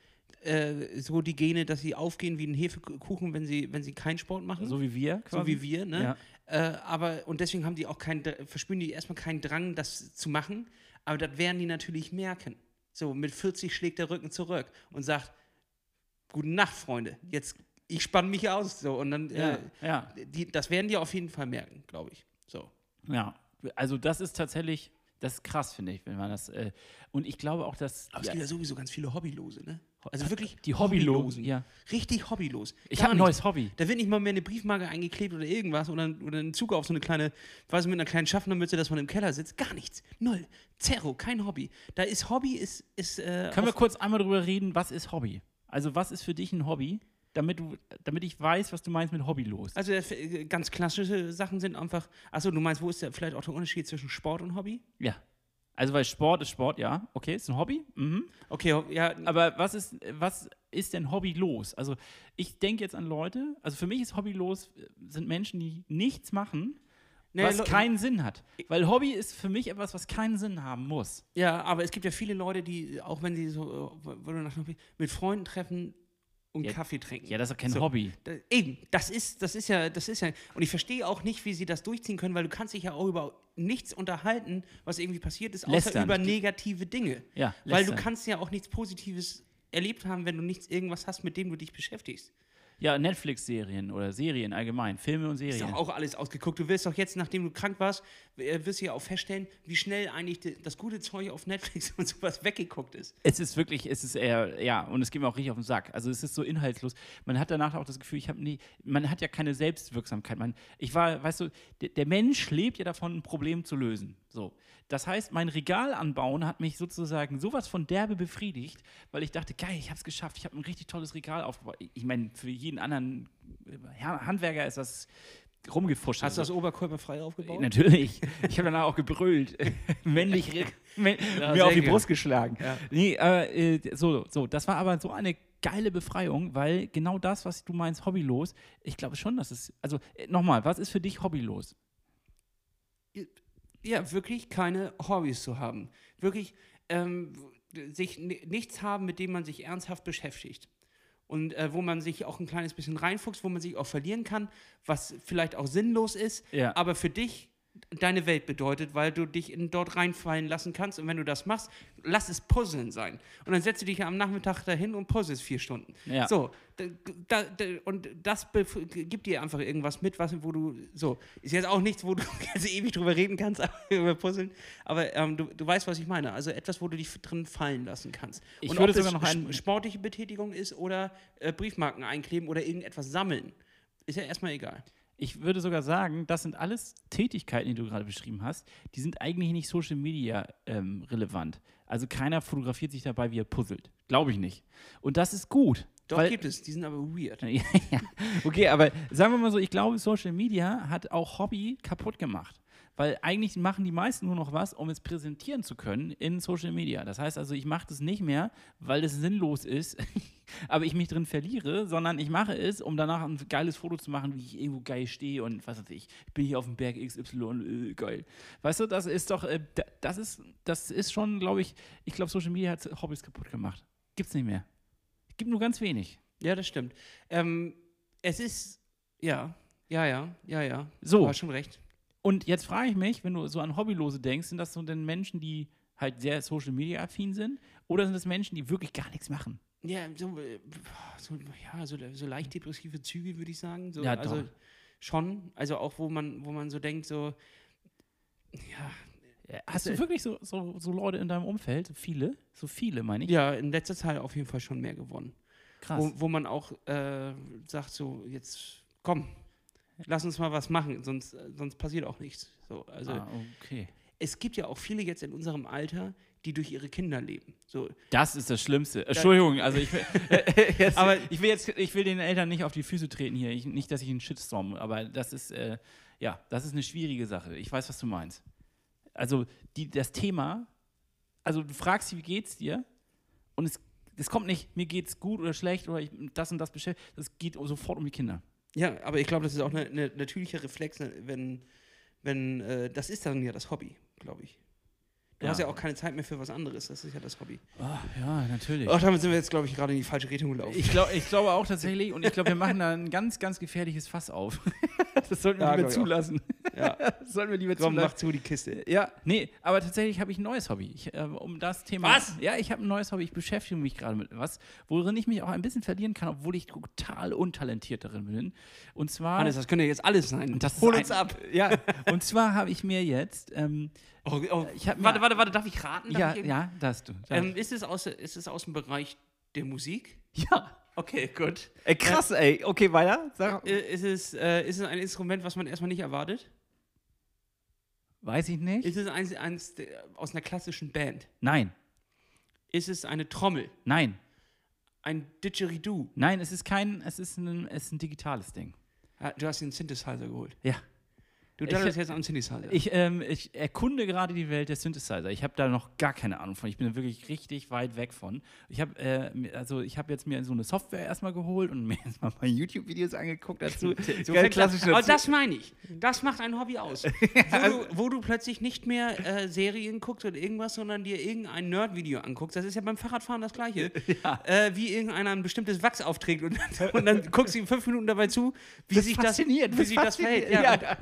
äh, so die Gene, dass sie aufgehen wie ein Hefekuchen, wenn sie, wenn sie keinen Sport machen. so wie wir quasi. so wie wir, ne? Ja. Äh, aber, und deswegen haben die auch keinen, verspüren die erstmal keinen Drang, das zu machen. Aber das werden die natürlich merken. So, mit 40 schlägt der Rücken zurück und sagt, guten Nacht, Freunde. Jetzt, ich spanne mich aus. So, und dann, Ja, äh, ja. die, das werden die auf jeden Fall merken, glaube ich. So. Ja, also das ist tatsächlich, das ist krass, finde ich, wenn man das. Äh, und ich glaube auch, dass. Aber es gibt ja sowieso ganz viele Hobbylose, ne? Also wirklich die Hobbylosen, ja. Richtig hobbylos. Ich Gar habe ein neues Hobby. Da wird nicht mal mehr eine Briefmarke eingeklebt oder irgendwas oder, oder ein Zug auf so eine kleine, weiß ich, mit einer kleinen Schaffnermütze, dass man im Keller sitzt. Gar nichts. Null. Zero. Kein Hobby. Da ist Hobby, ist. ist äh, Können wir kurz einmal drüber reden, was ist Hobby? Also, was ist für dich ein Hobby? Damit, du, damit ich weiß, was du meinst mit hobbylos. also äh, ganz klassische Sachen sind einfach. Achso, du meinst, wo ist der, vielleicht auch der Unterschied zwischen Sport und Hobby? Ja. Also, weil Sport ist Sport, ja. Okay, ist ein Hobby. Mhm. Okay, ja. Aber was ist, was ist denn hobbylos? Also, ich denke jetzt an Leute, also für mich ist hobbylos, äh, sind Menschen, die nichts machen, Nee, was keinen Sinn hat. Weil Hobby ist für mich etwas, was keinen Sinn haben muss. Ja, aber es gibt ja viele Leute, die, auch wenn sie so, mit Freunden treffen und Ja, Kaffee trinken. Ja, das ist doch kein So. Hobby. Da, eben, das ist, das ist ja, das ist ja, und ich verstehe auch nicht, wie sie das durchziehen können, weil du kannst dich ja auch über nichts unterhalten, was irgendwie passiert ist, außer Lästern. über negative Dinge. Ja, weil du kannst ja auch nichts Positives erlebt haben, wenn du nichts irgendwas hast, mit dem du dich beschäftigst. Ja, Netflix-Serien oder Serien allgemein, Filme und Ist Serien. doch auch alles ausgeguckt. Du wirst doch jetzt, nachdem du krank warst, äh, wirst du ja auch feststellen, wie schnell eigentlich das gute Zeug auf Netflix und sowas weggeguckt ist. Es ist wirklich, es ist eher, ja, und es geht mir auch richtig auf den Sack. Also es ist so inhaltslos. Man hat danach auch das Gefühl, ich habe nie, man hat ja keine Selbstwirksamkeit. Man, ich war, weißt du, der, der Mensch lebt ja davon, ein Problem zu lösen. So. Das heißt, mein Regal anbauen hat mich sozusagen sowas von derbe befriedigt, weil ich dachte, geil, ich habe es geschafft, ich habe ein richtig tolles Regal aufgebaut. Ich, meine, für jeden anderen äh, Handwerker ist das rumgefuscht. Hast du das oberkörperfrei aufgebaut? Natürlich. Ich habe danach auch gebrüllt. Männlich Ja, mir auf die. Brust geschlagen. Ja. Nee, äh, äh, so, so, das war aber so eine geile Befreiung, weil genau das, was du meinst, hobbylos, ich glaube schon, dass es, also äh, nochmal, was ist für dich hobbylos? Ja, wirklich keine Hobbys zu haben. Wirklich ähm, sich ni- nichts haben, mit dem man sich ernsthaft beschäftigt. Und äh, wo man sich auch ein kleines bisschen reinfuchst, wo man sich auch verlieren kann, was vielleicht auch sinnlos ist, Ja. aber für dich deine Welt bedeutet, weil du dich in dort reinfallen lassen kannst. Und wenn du das machst, lass es Puzzeln sein. Und dann setzt du dich ja am Nachmittag dahin und puzzelst vier Stunden. Ja. So, da, da, und das gibt dir einfach irgendwas mit, was, wo du, so, ist jetzt auch nichts, wo du jetzt ewig drüber reden kannst, über Puzzeln, aber ähm, du, du weißt, was ich meine. Also etwas, wo du dich drin fallen lassen kannst. Ich und würde ob sogar noch sp- sportliche Betätigung ist oder äh, Briefmarken einkleben oder irgendetwas sammeln, ist ja erstmal egal. Ich würde sogar sagen, das sind alles Tätigkeiten, die du gerade beschrieben hast, die sind eigentlich nicht Social Media ähm, relevant. Also keiner fotografiert sich dabei, wie er puzzelt. Glaube ich nicht. Und das ist gut. Doch, weil, gibt es. Die sind aber weird. ja, okay, aber sagen wir mal so, ich glaube, Social Media hat auch Hobby kaputt gemacht. Weil eigentlich machen die meisten nur noch was, um es präsentieren zu können in Social Media. Das heißt also, ich mache das nicht mehr, weil es sinnlos ist, aber ich mich drin verliere, sondern ich mache es, um danach ein geiles Foto zu machen, wie ich irgendwo geil stehe und was weiß ich, ich bin hier auf dem Berg XY, äh, geil. Weißt du, das ist doch, äh, da- das ist, das ist schon, glaube ich, ich glaube, Social Media hat Hobbys kaputt gemacht. Gibt's nicht mehr. Gibt nur ganz wenig. Ja, das stimmt. Ähm, es ist, ja, ja, ja, ja, ja. So. Du hast schon recht. Und jetzt frage ich mich, wenn du so an Hobbylose denkst, sind das so denn Menschen, die halt sehr Social Media affin sind? Oder sind das Menschen, die wirklich gar nichts machen? Ja, so, äh, so, ja, so, so leicht depressive Züge, würde ich sagen. So, Ja, also doch. schon. Also auch, wo man, wo man so denkt, so, ja, Hast Äh, du wirklich so, so, so Leute in deinem Umfeld? So viele? So viele, meine ich? ja, in letzter Zeit auf jeden Fall schon mehr gewonnen. Krass. Wo, wo man auch äh, sagt, so, jetzt komm, lass uns mal was machen, sonst, äh, sonst passiert auch nichts. So, also ah, okay. es gibt ja auch viele jetzt in unserem Alter, die durch ihre Kinder leben. So, Das ist das Schlimmste. Entschuldigung, also ich will, jetzt, Aber- ich will jetzt, ich will den Eltern nicht auf die Füße treten hier. Ich, nicht, dass ich einen Shitstorm, aber das ist, äh, ja, das ist eine schwierige Sache. Ich weiß, was du meinst. Also die, das Thema, also du fragst sie, wie geht's dir? Und es, es kommt nicht, mir geht's gut oder schlecht oder ich, das und das beschäftigt. Das geht sofort um die Kinder. Ja, aber ich glaube, das ist auch eine, eine natürliche Reflex, ne, wenn, wenn äh, das ist dann ja das Hobby, glaube ich. Du Ja. hast ja auch keine Zeit mehr für was anderes, das ist ja das Hobby. Ah, ja, natürlich. Ach, damit sind wir jetzt, glaube ich, gerade in die falsche Richtung gelaufen. Ich, glaub, ich glaube auch tatsächlich, und ich glaube, wir machen da ein ganz, ganz gefährliches Fass auf. Das sollten wir Ja, ich auch. zulassen. Ja, Das sollten wir lieber komm, mach zu die Kiste. Ja, nee, aber tatsächlich habe ich ein neues Hobby. Ich, äh, um das Thema. Was? Ja, ich habe ein neues Hobby. Ich beschäftige mich gerade mit was, worin ich mich auch ein bisschen verlieren kann, obwohl ich total untalentiert darin bin. Und zwar. Hannes, das könnte jetzt alles sein. das Hol ein- uns ab. Ja, und zwar habe ich mir jetzt. Ähm, Oh, oh, Ich hab warte, mir- warte, warte, darf ich raten? Darf ja, ich ja, da hast du. Ähm, ist, es aus, ist es aus dem Bereich der Musik? ja. Okay, gut. Ey, krass, ey. Okay, weiter. Sag, Äh, ist, es, äh, ist es ein Instrument, was man erstmal nicht erwartet? weiß ich nicht. Ist es eins, eins aus einer klassischen Band? Nein, Ist es eine Trommel? nein, Ein Didgeridoo? nein, es ist kein, es ist ein, es ist ein digitales Ding. Ah, Du hast den Synthesizer geholt. Ja. Du daddelst jetzt am Synthesizer. Ich, ähm, ich erkunde gerade die Welt der Synthesizer. Ich habe da noch gar keine Ahnung von. Ich bin da wirklich richtig weit weg von. Ich habe äh, also ich habe jetzt mir so eine Software erstmal geholt und mir erstmal mal YouTube-Videos angeguckt dazu. so das- klassisch Aber dazu. das meine ich. Das macht ein Hobby aus. wo, du, wo du plötzlich nicht mehr äh, Serien guckst oder irgendwas, sondern dir irgendein Nerd-Video anguckst. Das ist ja beim Fahrradfahren das Gleiche. Äh, wie irgendeiner ein bestimmtes Wachs aufträgt und, und dann guckst du ihm fünf Minuten dabei zu, wie Das sich das, wie sich das verhält. Ja, ja.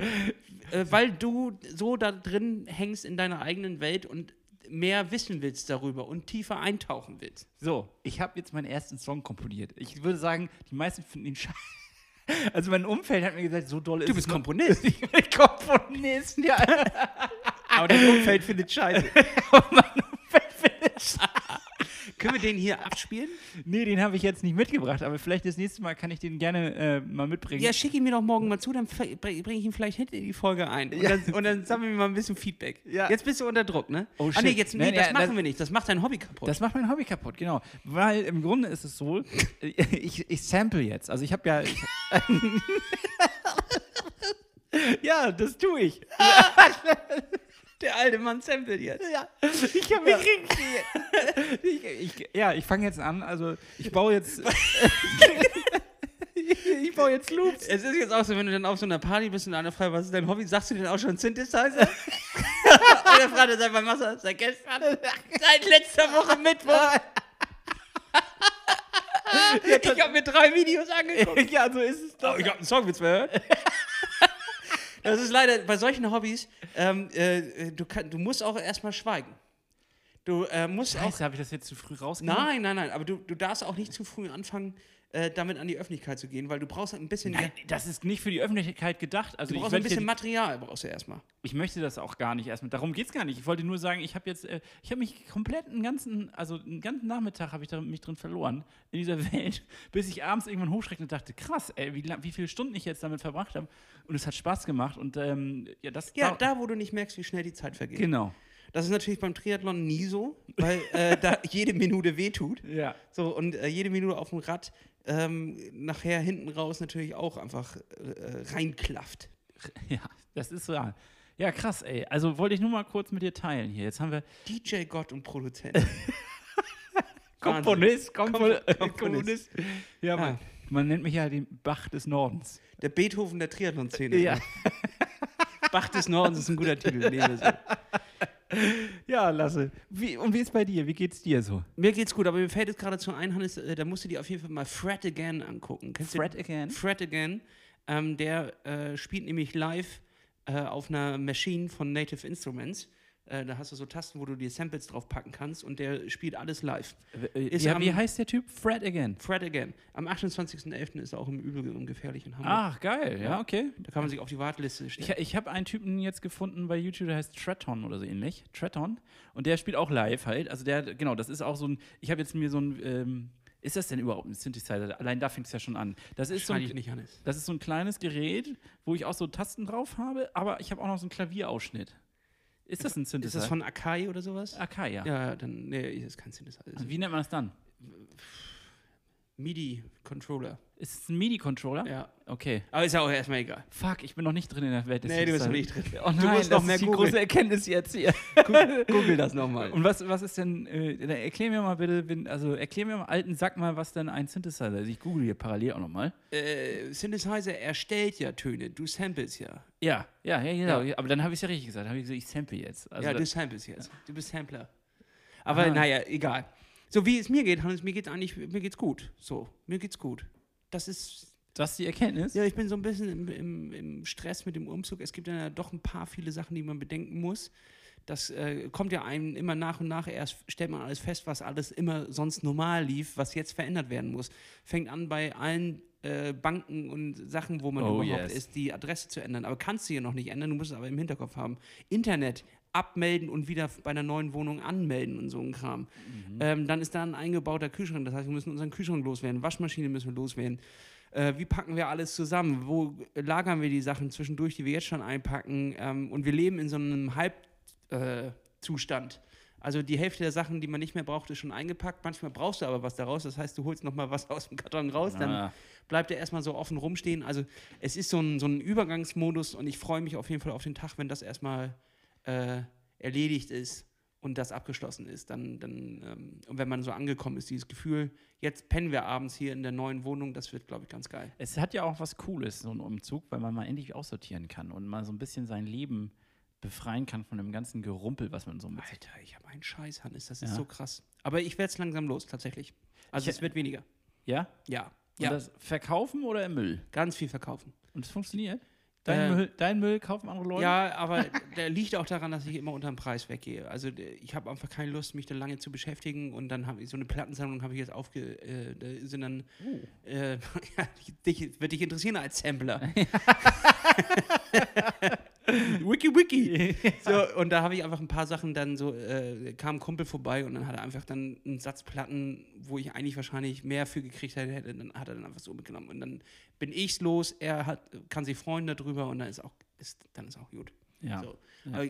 Äh, weil du so da drin hängst in deiner eigenen Welt und mehr wissen willst darüber und tiefer eintauchen willst. So, ich habe jetzt meinen ersten Song komponiert. Ich würde sagen, die meisten finden ihn scheiße. Also mein Umfeld hat mir gesagt, so doll ist Du bist es Komponist. Ich bin Komponist, ja. Aber dein Umfeld findet scheiße. mein Umfeld findet scheiße. Können wir den hier abspielen? Nee, den habe ich jetzt nicht mitgebracht, aber vielleicht das nächste Mal kann ich den gerne äh, mal mitbringen. Ja, schick ihn mir doch morgen mal zu, dann bringe ich ihn vielleicht hinter in die Folge ein. Und, Ja. dann, und dann sammeln wir mal ein bisschen Feedback. Ja. Jetzt bist du unter Druck, ne? Oh, ah, nee, shit. jetzt, nee, Nein, das ja, machen das- wir nicht. Das macht dein Hobby kaputt. Das macht mein Hobby kaputt, genau. Weil im Grunde ist es so, ich, ich sample jetzt. Also ich habe ja. Ich, ja, das tue ich. Der alte Mann samplet jetzt. Ja, ich habe mich richtig. Ich, ich, ja, ich fange jetzt an. Also ich baue jetzt. ich baue jetzt Loops. Es ist jetzt auch so, wenn du dann auf so einer Party bist und einer fragt, was ist dein Hobby, sagst du denn auch schon Synthesizer? Oder fragt er seit wann machst du das? Seit gestern? Seit letzter Woche Mittwoch? ich habe mir drei Videos angeguckt. ja, so ist es doch. Oh, ich habe einen Songwitz gehört. Das ist leider bei solchen Hobbys, ähm, äh, du, kann, du musst auch erstmal schweigen. Du äh, musst auch. Scheiße, habe ich das jetzt zu früh rausgenommen? Nein, nein, nein, aber du, du darfst auch nicht zu früh anfangen, äh, damit an die Öffentlichkeit zu gehen, weil du brauchst halt ein bisschen, Nein, das ist nicht für die Öffentlichkeit gedacht. Also du brauchst ein bisschen Material, brauchst du erstmal. ich möchte das auch gar nicht erstmal. Darum geht es gar nicht. Ich wollte nur sagen, ich habe jetzt, äh, ich habe mich komplett einen ganzen, also einen ganzen Nachmittag habe ich da, mich drin verloren in dieser Welt, bis ich abends irgendwann hochschreckte und dachte, krass, ey, wie, wie viele Stunden ich jetzt damit verbracht habe. Und es hat Spaß gemacht. Und ähm, ja, das Ja, da, wo du nicht merkst, wie schnell die Zeit vergeht. Genau. Das ist natürlich beim Triathlon nie so, weil äh, da jede Minute wehtut. Ja. So, und äh, jede Minute auf dem Rad ähm, nachher hinten raus natürlich auch einfach äh, reinklafft. Ja, das ist so. Ja. ja, krass, ey. Also wollte ich nur mal kurz mit dir teilen hier. Jetzt haben wir DJ Gott und Produzent. Komponist, Kompon Komponist. Komponist. Ja, man, Ah. man nennt mich ja den Bach des Nordens. Der Beethoven der Triathlon-Szene. Ja. Bach des Nordens ist ein guter Titel. wir so. Ja, Lasse. Wie, und wie ist bei dir? Wie geht's dir so? Mir geht's gut, aber mir fällt jetzt gerade zu ein, Hannes, äh, da musst du dir auf jeden Fall mal Fred Again angucken. Kennst Fred du? Again? Fred Again. Ähm, der äh, spielt nämlich live äh, auf einer Machine von Native Instruments. Äh, da hast du so Tasten, wo du dir Samples drauf packen kannst und der spielt alles live. Ist ja, am- wie heißt der Typ? Fred Again. Fred Again. Am 28.11. ist er auch im Übel und gefährlich in Hamburg. Ach, geil. Ja, okay. Da kann man sich auf die Warteliste stellen. Ich, ich habe einen Typen jetzt gefunden bei YouTube, der heißt Treton oder so ähnlich. Treton. Und der spielt auch live halt. Also der, genau, das ist auch so ein, ich habe jetzt mir so ein, ähm, ist das denn überhaupt ein Synthesizer? Allein da fängt es ja schon an. Das ist so ein, nicht. Das ist so ein kleines Gerät, wo ich auch so Tasten drauf habe, aber ich habe auch noch so einen Klavierausschnitt. Ist das ein Ist Synthesizer? das von Akai oder sowas? Akai, ja. Ja, dann, nee, ist kein Synthesizer. Ist wie nennt man das dann? MIDI-Controller. Ist es ein MIDI-Controller? Ja. Okay. Aber ist ja auch erstmal egal. Fuck, ich bin noch nicht drin in der Welt. des Nee, du bist noch nicht drin. Oh Du nein, musst das noch mehr ist die große Erkenntnis jetzt hier. Google das nochmal. Und was, was ist denn, äh, dann erklär mir mal bitte, also erklär mir mal, alten Sack mal, was denn ein Synthesizer ist. Ich google hier parallel auch nochmal. Äh, Synthesizer erstellt ja Töne, du samples ja. Ja, ja, ja, genau. Ja. Aber dann habe ich es ja richtig gesagt. Habe ich gesagt, ich sample jetzt. Also ja, du samples jetzt. Du bist Sampler. Aber Ah. naja, egal. So wie es mir geht, Hannes, mir geht's eigentlich, mir geht's gut. So, mir geht's gut. Das ist, das ist die Erkenntnis. ja, ich bin so ein bisschen im, im, im Stress mit dem Umzug. Es gibt ja doch ein paar viele Sachen, die man bedenken muss. Das äh, kommt ja einem immer nach und nach erst, stellt man alles fest, was alles immer sonst normal lief, was jetzt verändert werden muss. Fängt an bei allen äh, Banken und Sachen, wo man Oh, überhaupt yes. ist, die Adresse zu ändern. Aber kannst du hier noch nicht ändern, du musst es aber im Hinterkopf haben. Internet abmelden und wieder bei einer neuen Wohnung anmelden und so ein Kram. Ähm, dann ist da ein eingebauter Kühlschrank, das heißt, wir müssen unseren Kühlschrank loswerden, Waschmaschine müssen wir loswerden. Äh, wie packen wir alles zusammen? Wo lagern wir die Sachen zwischendurch, die wir jetzt schon einpacken? Ähm, und wir leben in so einem Halbzustand. Äh, also die Hälfte der Sachen, die man nicht mehr braucht, ist schon eingepackt. Manchmal brauchst du aber was daraus. Das heißt, du holst noch mal was aus dem Karton raus, dann Ah. bleibt er erstmal so offen rumstehen. Also es ist so ein, so ein Übergangsmodus und ich freue mich auf jeden Fall auf den Tag, wenn das erstmal äh, erledigt ist und das abgeschlossen ist. Dann, dann ähm, und wenn man so angekommen ist, dieses Gefühl, jetzt pennen wir abends hier in der neuen Wohnung, das wird, glaube ich, ganz geil. Es hat ja auch was Cooles, so ein Umzug, weil man mal endlich aussortieren kann und mal so ein bisschen sein Leben befreien kann von dem ganzen Gerumpel, was man so mit Alter, ich habe einen Scheiß, Hannes, das ist Ja. so krass. Aber ich werde es langsam los, tatsächlich. Also Ich- es wird weniger. Ja? Ja. Und Ja, das verkaufen oder im Müll? ganz viel verkaufen. Und es funktioniert? Dein, Äh, Müll, dein Müll kaufen andere Leute? Ja, aber der liegt auch daran, dass ich immer unter dem Preis weggehe. Also ich habe einfach keine Lust, mich da lange zu beschäftigen und dann habe ich so eine Plattensammlung habe ich jetzt aufge äh, sind dann äh, ja, dich, wird dich interessieren als Sampler. wiki wiki. So, und da habe ich einfach ein paar Sachen dann so äh, kam ein Kumpel vorbei und dann hat er einfach dann einen Satz Platten, wo ich eigentlich wahrscheinlich mehr für gekriegt hätte, dann hat er dann einfach so mitgenommen und dann bin ich's los, er hat kann sich freuen darüber und dann ist auch ist dann ist auch gut. Ja. So. Ja.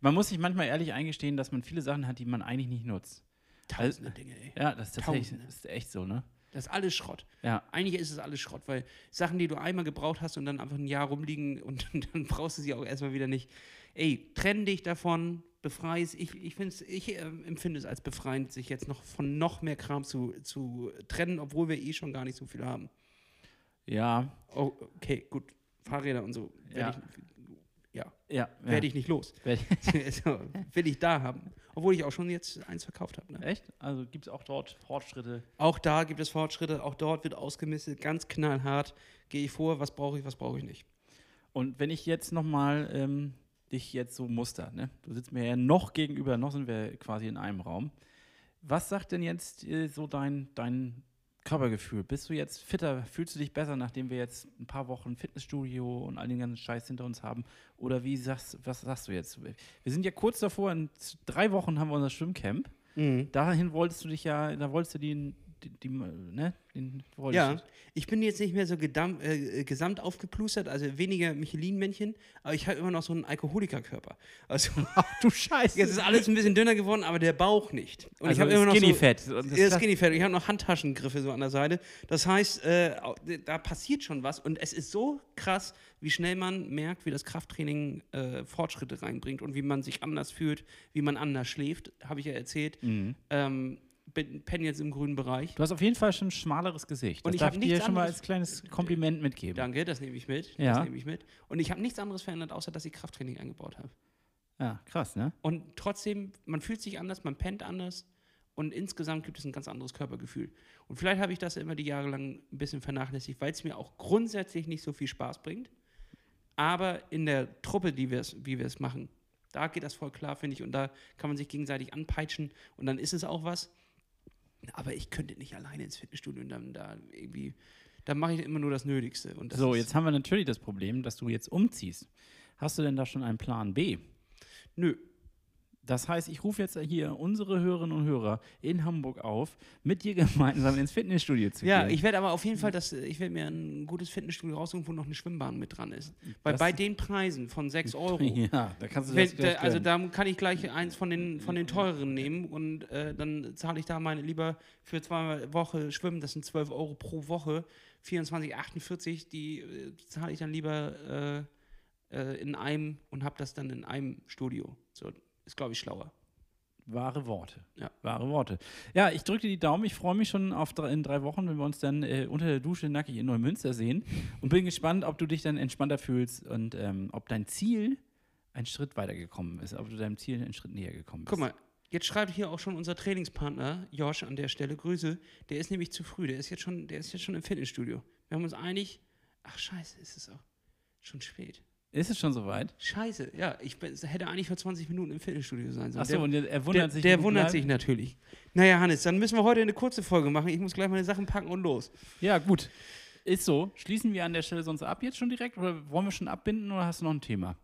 Man muss sich manchmal ehrlich eingestehen, dass man viele Sachen hat, die man eigentlich nicht nutzt. tausende Dinge, ey. Ja, das ist tatsächlich das ist echt so, ne? Das ist alles Schrott. Ja. Eigentlich ist es alles Schrott, weil Sachen, die du einmal gebraucht hast und dann einfach ein Jahr rumliegen und dann brauchst du sie auch erstmal wieder nicht. Ey, trenn dich davon, befreie es. Ich, ich, ich äh, empfinde es als befreiend, sich jetzt noch von noch mehr Kram zu, zu trennen, obwohl wir eh schon gar nicht so viel haben. Ja. Oh, okay, gut. Fahrräder und so. Ja. Ich, ja, Ja. werde ich nicht los. So, will ich da haben. Obwohl ich auch schon jetzt eins verkauft habe. Ne? Echt? Also gibt es auch dort Fortschritte? Auch da gibt es Fortschritte, auch dort wird ausgemistet, ganz knallhart gehe ich vor, was brauche ich, was brauche ich nicht. Und wenn ich jetzt nochmal ähm, dich jetzt so muster, ne? Du sitzt mir ja noch gegenüber, noch sind wir quasi in einem Raum. Was sagt denn jetzt äh, so dein, dein Körpergefühl. Bist du jetzt fitter? Fühlst du dich besser, nachdem wir jetzt ein paar Wochen Fitnessstudio und all den ganzen Scheiß hinter uns haben? Oder wie sagst, was sagst du jetzt? Wir sind ja kurz davor, in drei Wochen haben wir unser Schwimmcamp. Mhm. Dahin wolltest du dich ja, da wolltest du den, die, die, ne, den wolltest Ja, ich bin jetzt nicht mehr so gedam äh, gesamt aufgeplustert, also weniger Michelin-Männchen, aber ich habe immer noch so einen Alkoholikerkörper. Also Ach du Scheiße. jetzt ist alles ein bisschen dünner geworden, aber der Bauch nicht. Und ich Also habe immer noch Skinny so, das- Ja, Skinny Fat. Ich habe noch Handtaschengriffe so an der Seite. Das heißt, äh, da passiert schon was und es ist so krass, wie schnell man merkt, wie das Krafttraining äh, Fortschritte reinbringt und wie man sich anders fühlt, wie man anders schläft, habe ich ja erzählt. Mhm. Ähm, penne jetzt im grünen Bereich. Du hast auf jeden Fall schon ein schmaleres Gesicht. Und Das ich darf ich dir schon mal als kleines Kompliment mitgeben. Danke, das nehme ich mit. Ja. Das nehme ich mit. Und ich habe nichts anderes verändert, außer dass ich Krafttraining eingebaut habe. Ja, krass, ne? Und trotzdem, man fühlt sich anders, man pennt anders und insgesamt gibt es ein ganz anderes Körpergefühl. Und vielleicht habe ich das immer die Jahre lang ein bisschen vernachlässigt, weil es mir auch grundsätzlich nicht so viel Spaß bringt. Aber in der Truppe, die wir's, wie wir es machen, da geht das voll klar, finde ich. Und da kann man sich gegenseitig anpeitschen und dann ist es auch was. Aber ich könnte nicht alleine ins Fitnessstudio und dann da irgendwie, da mache ich immer nur das Nötigste. Und das So, jetzt haben wir natürlich das Problem, dass du jetzt umziehst. Hast du denn da schon einen Plan B? Nö, Das heißt, ich rufe jetzt hier unsere Hörerinnen und Hörer in Hamburg auf, mit dir gemeinsam ins Fitnessstudio zu Ja, gehen. ich werde aber auf jeden Fall, das, ich werde mir ein gutes Fitnessstudio raussuchen, wo noch eine Schwimmbahn mit dran ist. Weil Das- bei den Preisen von 6 Euro, ja, da kannst du wenn, das da, also da kann ich gleich eins von den, von den teureren nehmen und äh, dann zahle ich da meine lieber für zwei Wochen schwimmen, das sind 12 Euro pro Woche, 24,48, die äh, zahle ich dann lieber äh, äh, in einem und habe das dann in einem Studio. So, ist glaube ich schlauer. Wahre Worte. Ja. Wahre Worte. Ja, ich drücke dir die Daumen. Ich freue mich schon auf drei, in drei Wochen, wenn wir uns dann äh, unter der Dusche nackig in Neumünster sehen. Und bin gespannt, ob du dich dann entspannter fühlst und ähm, ob dein Ziel einen Schritt weitergekommen ist, ob du deinem Ziel einen Schritt näher gekommen bist. Guck mal, jetzt schreibt hier auch schon unser Trainingspartner Josh an der Stelle Grüße. Der ist nämlich zu früh. Der ist jetzt schon, der ist jetzt schon im Fitnessstudio. Wir haben uns einig. Ach scheiße, ist es auch schon spät. Ist es schon soweit? Scheiße, ja, ich bin, hätte eigentlich vor 20 Minuten im Fitnessstudio sein sollen. Achso, und der, er er der, wundert sich. der wundert bleib- sich natürlich. Naja, Hannes, dann müssen wir heute eine kurze Folge machen. Ich muss gleich meine Sachen packen und los. Ja, gut. Ist so. Schließen wir an der Stelle sonst ab jetzt schon direkt oder wollen wir schon abbinden oder hast du noch ein Thema?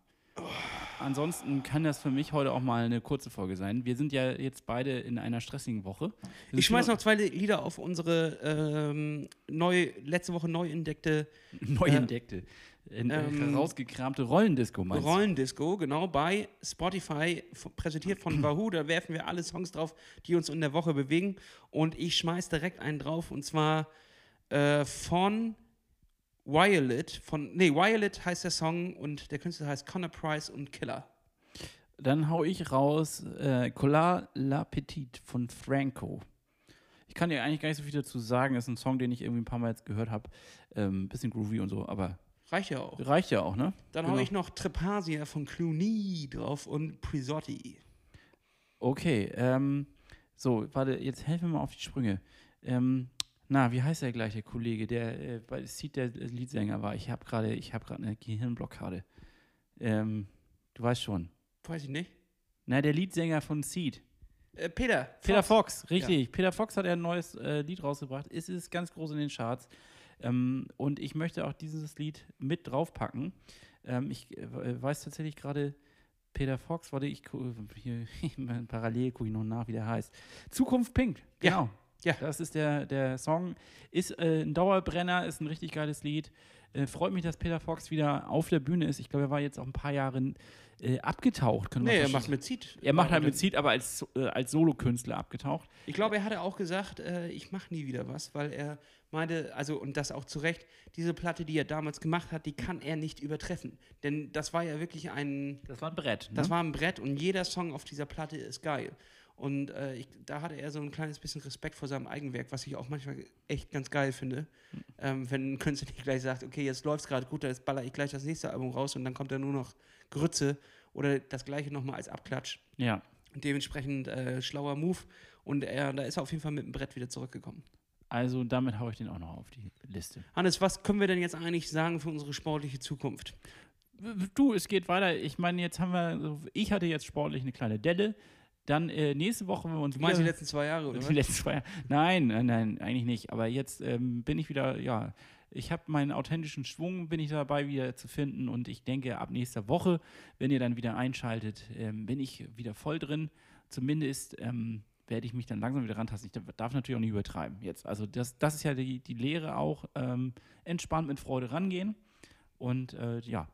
Ansonsten kann das für mich heute auch mal eine kurze Folge sein. Wir sind ja jetzt beide in einer stressigen Woche. Wir Ich schmeiß noch zwei Lieder auf unsere ähm, neu, letzte Woche neu entdeckte neu entdeckte, äh, ähm, herausgekramte Rollendisco meinst du? Rollendisco, genau, bei Spotify, präsentiert von Wahoo. Da werfen wir alle Songs drauf, die uns in der Woche bewegen. Und ich schmeiß direkt einen drauf, und zwar äh, von Violet. Von, nee, Violet heißt der Song und der Künstler heißt Connor Price und Killer. Dann hau ich raus äh, Collar la Petite von Franco. Ich kann dir eigentlich gar nicht so viel dazu sagen. Das ist ein Song, den ich irgendwie ein paar Mal jetzt gehört habe. Ähm, bisschen groovy und so, aber Reicht ja auch. reicht ja auch, ne? Dann Genau. hau ich noch Trepasia von Clooney drauf und Prisotti. Okay, ähm, so, warte, jetzt helfen wir mal auf die Sprünge. Ähm, na, wie heißt der gleich, der Kollege, der äh, bei Seed der äh, Leadsänger war? Ich habe gerade, ich habe gerade eine Gehirnblockade. Ähm, du weißt schon. Weiß ich nicht. Na, der Leadsänger von Seed. Äh, Peter. Peter Fox, richtig. Peter Fox hat ja ein neues äh, Lied rausgebracht. Es ist ganz groß in den Charts. Ähm, und ich möchte auch dieses Lied mit draufpacken. Ähm, ich äh, weiß tatsächlich gerade, Peter Fox, warte, ich hier parallel gucke ich noch nach, wie der heißt. Zukunft Pink, genau. Ja. Das ist der, der Song. Ist äh, ein Dauerbrenner, ist ein richtig geiles Lied. Äh, freut mich, dass Peter Fox wieder auf der Bühne ist. Ich glaube, er war jetzt auch ein paar Jahre äh, abgetaucht. Können Nee, er macht mit Seed. er macht halt mit Seed, aber als, äh, als Solokünstler abgetaucht. Ich glaube, er hatte auch gesagt, äh, ich mache nie wieder was, weil er meinte, also und das auch zu Recht, diese Platte, die er damals gemacht hat, die kann er nicht übertreffen. Denn das war ja wirklich ein, Das war ein Brett. Ne? das war ein Brett und jeder Song auf dieser Platte ist geil. Und äh, ich, da hatte er so ein kleines bisschen Respekt vor seinem Eigenwerk, was ich auch manchmal echt ganz geil finde. Ähm, wenn ein Künstler nicht gleich sagt, okay, jetzt läuft es gerade gut, dann jetzt baller ich gleich das nächste Album raus und dann kommt da nur noch Grütze oder das gleiche nochmal als Abklatsch. ja. Dementsprechend äh, schlauer Move. Und er, da ist er auf jeden Fall mit dem Brett wieder zurückgekommen. Also damit haue ich den auch noch auf die Liste. Hannes, was können wir denn jetzt eigentlich sagen für unsere sportliche Zukunft? Du, es geht weiter. Ich meine, jetzt haben wir, ich hatte jetzt sportlich eine kleine Delle. Dann äh, nächste Woche, wenn wir uns Du meinst die wieder- letzten zwei Jahre, oder? die was? letzten zwei Jahre. Nein, nein, eigentlich nicht. Aber jetzt ähm, bin ich wieder, ja, ich habe meinen authentischen Schwung, bin ich dabei wieder zu finden. Und ich denke, ab nächster Woche, wenn ihr dann wieder einschaltet, ähm, bin ich wieder voll drin. Zumindest ähm, werde ich mich dann langsam wieder rantasten. Ich darf natürlich auch nicht übertreiben jetzt. Also das, das ist ja die, die Lehre auch. Ähm, entspannt mit Freude rangehen. Und äh, ja,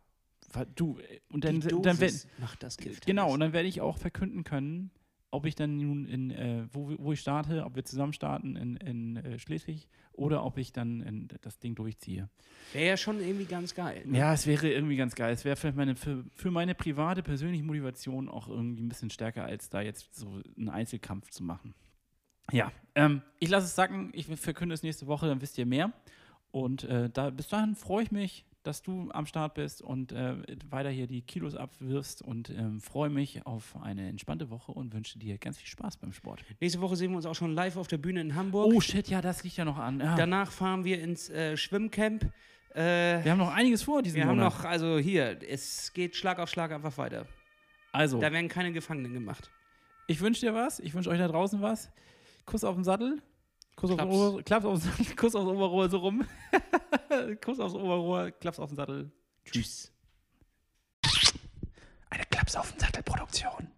du, äh, und dann, Die dann, werd- Dosis macht das Gift. Genau, und dann werde ich auch verkünden können, ob ich dann nun in, äh, wo, wo ich starte, ob wir zusammen starten in, in äh, Schleswig oder ob ich dann in, das Ding durchziehe. Wäre ja schon irgendwie ganz geil. ne? Ja, es wäre irgendwie ganz geil. Es wäre für meine, für, für meine private, persönliche Motivation auch irgendwie ein bisschen stärker, als da jetzt so einen Einzelkampf zu machen. Ja, ähm, ich lasse es sacken. Ich verkünde es nächste Woche, dann wisst ihr mehr. Und äh, da, bis dahin freue ich mich, dass du am Start bist und äh, weiter hier die Kilos abwirfst und ähm, freue mich auf eine entspannte Woche und wünsche dir ganz viel Spaß beim Sport. Nächste Woche sehen wir uns auch schon live auf der Bühne in Hamburg. Oh shit, ja, das liegt ja noch an. Ja. Danach fahren wir ins äh, Schwimmcamp. Äh, wir haben noch einiges vor diesen wir haben Monat. noch, also hier, es geht Schlag auf Schlag einfach weiter. also, Da werden keine Gefangenen gemacht. Ich wünsche dir was. Ich wünsche euch da draußen was. Kuss auf den Sattel. Kuss aufs Ober, Klaps aufs Sattel. Kuss aufs Oberrohr so rum. Kuss aufs Oberrohr, Klaps auf den Sattel. Tschüss. Eine Klaps auf den Sattel Produktion.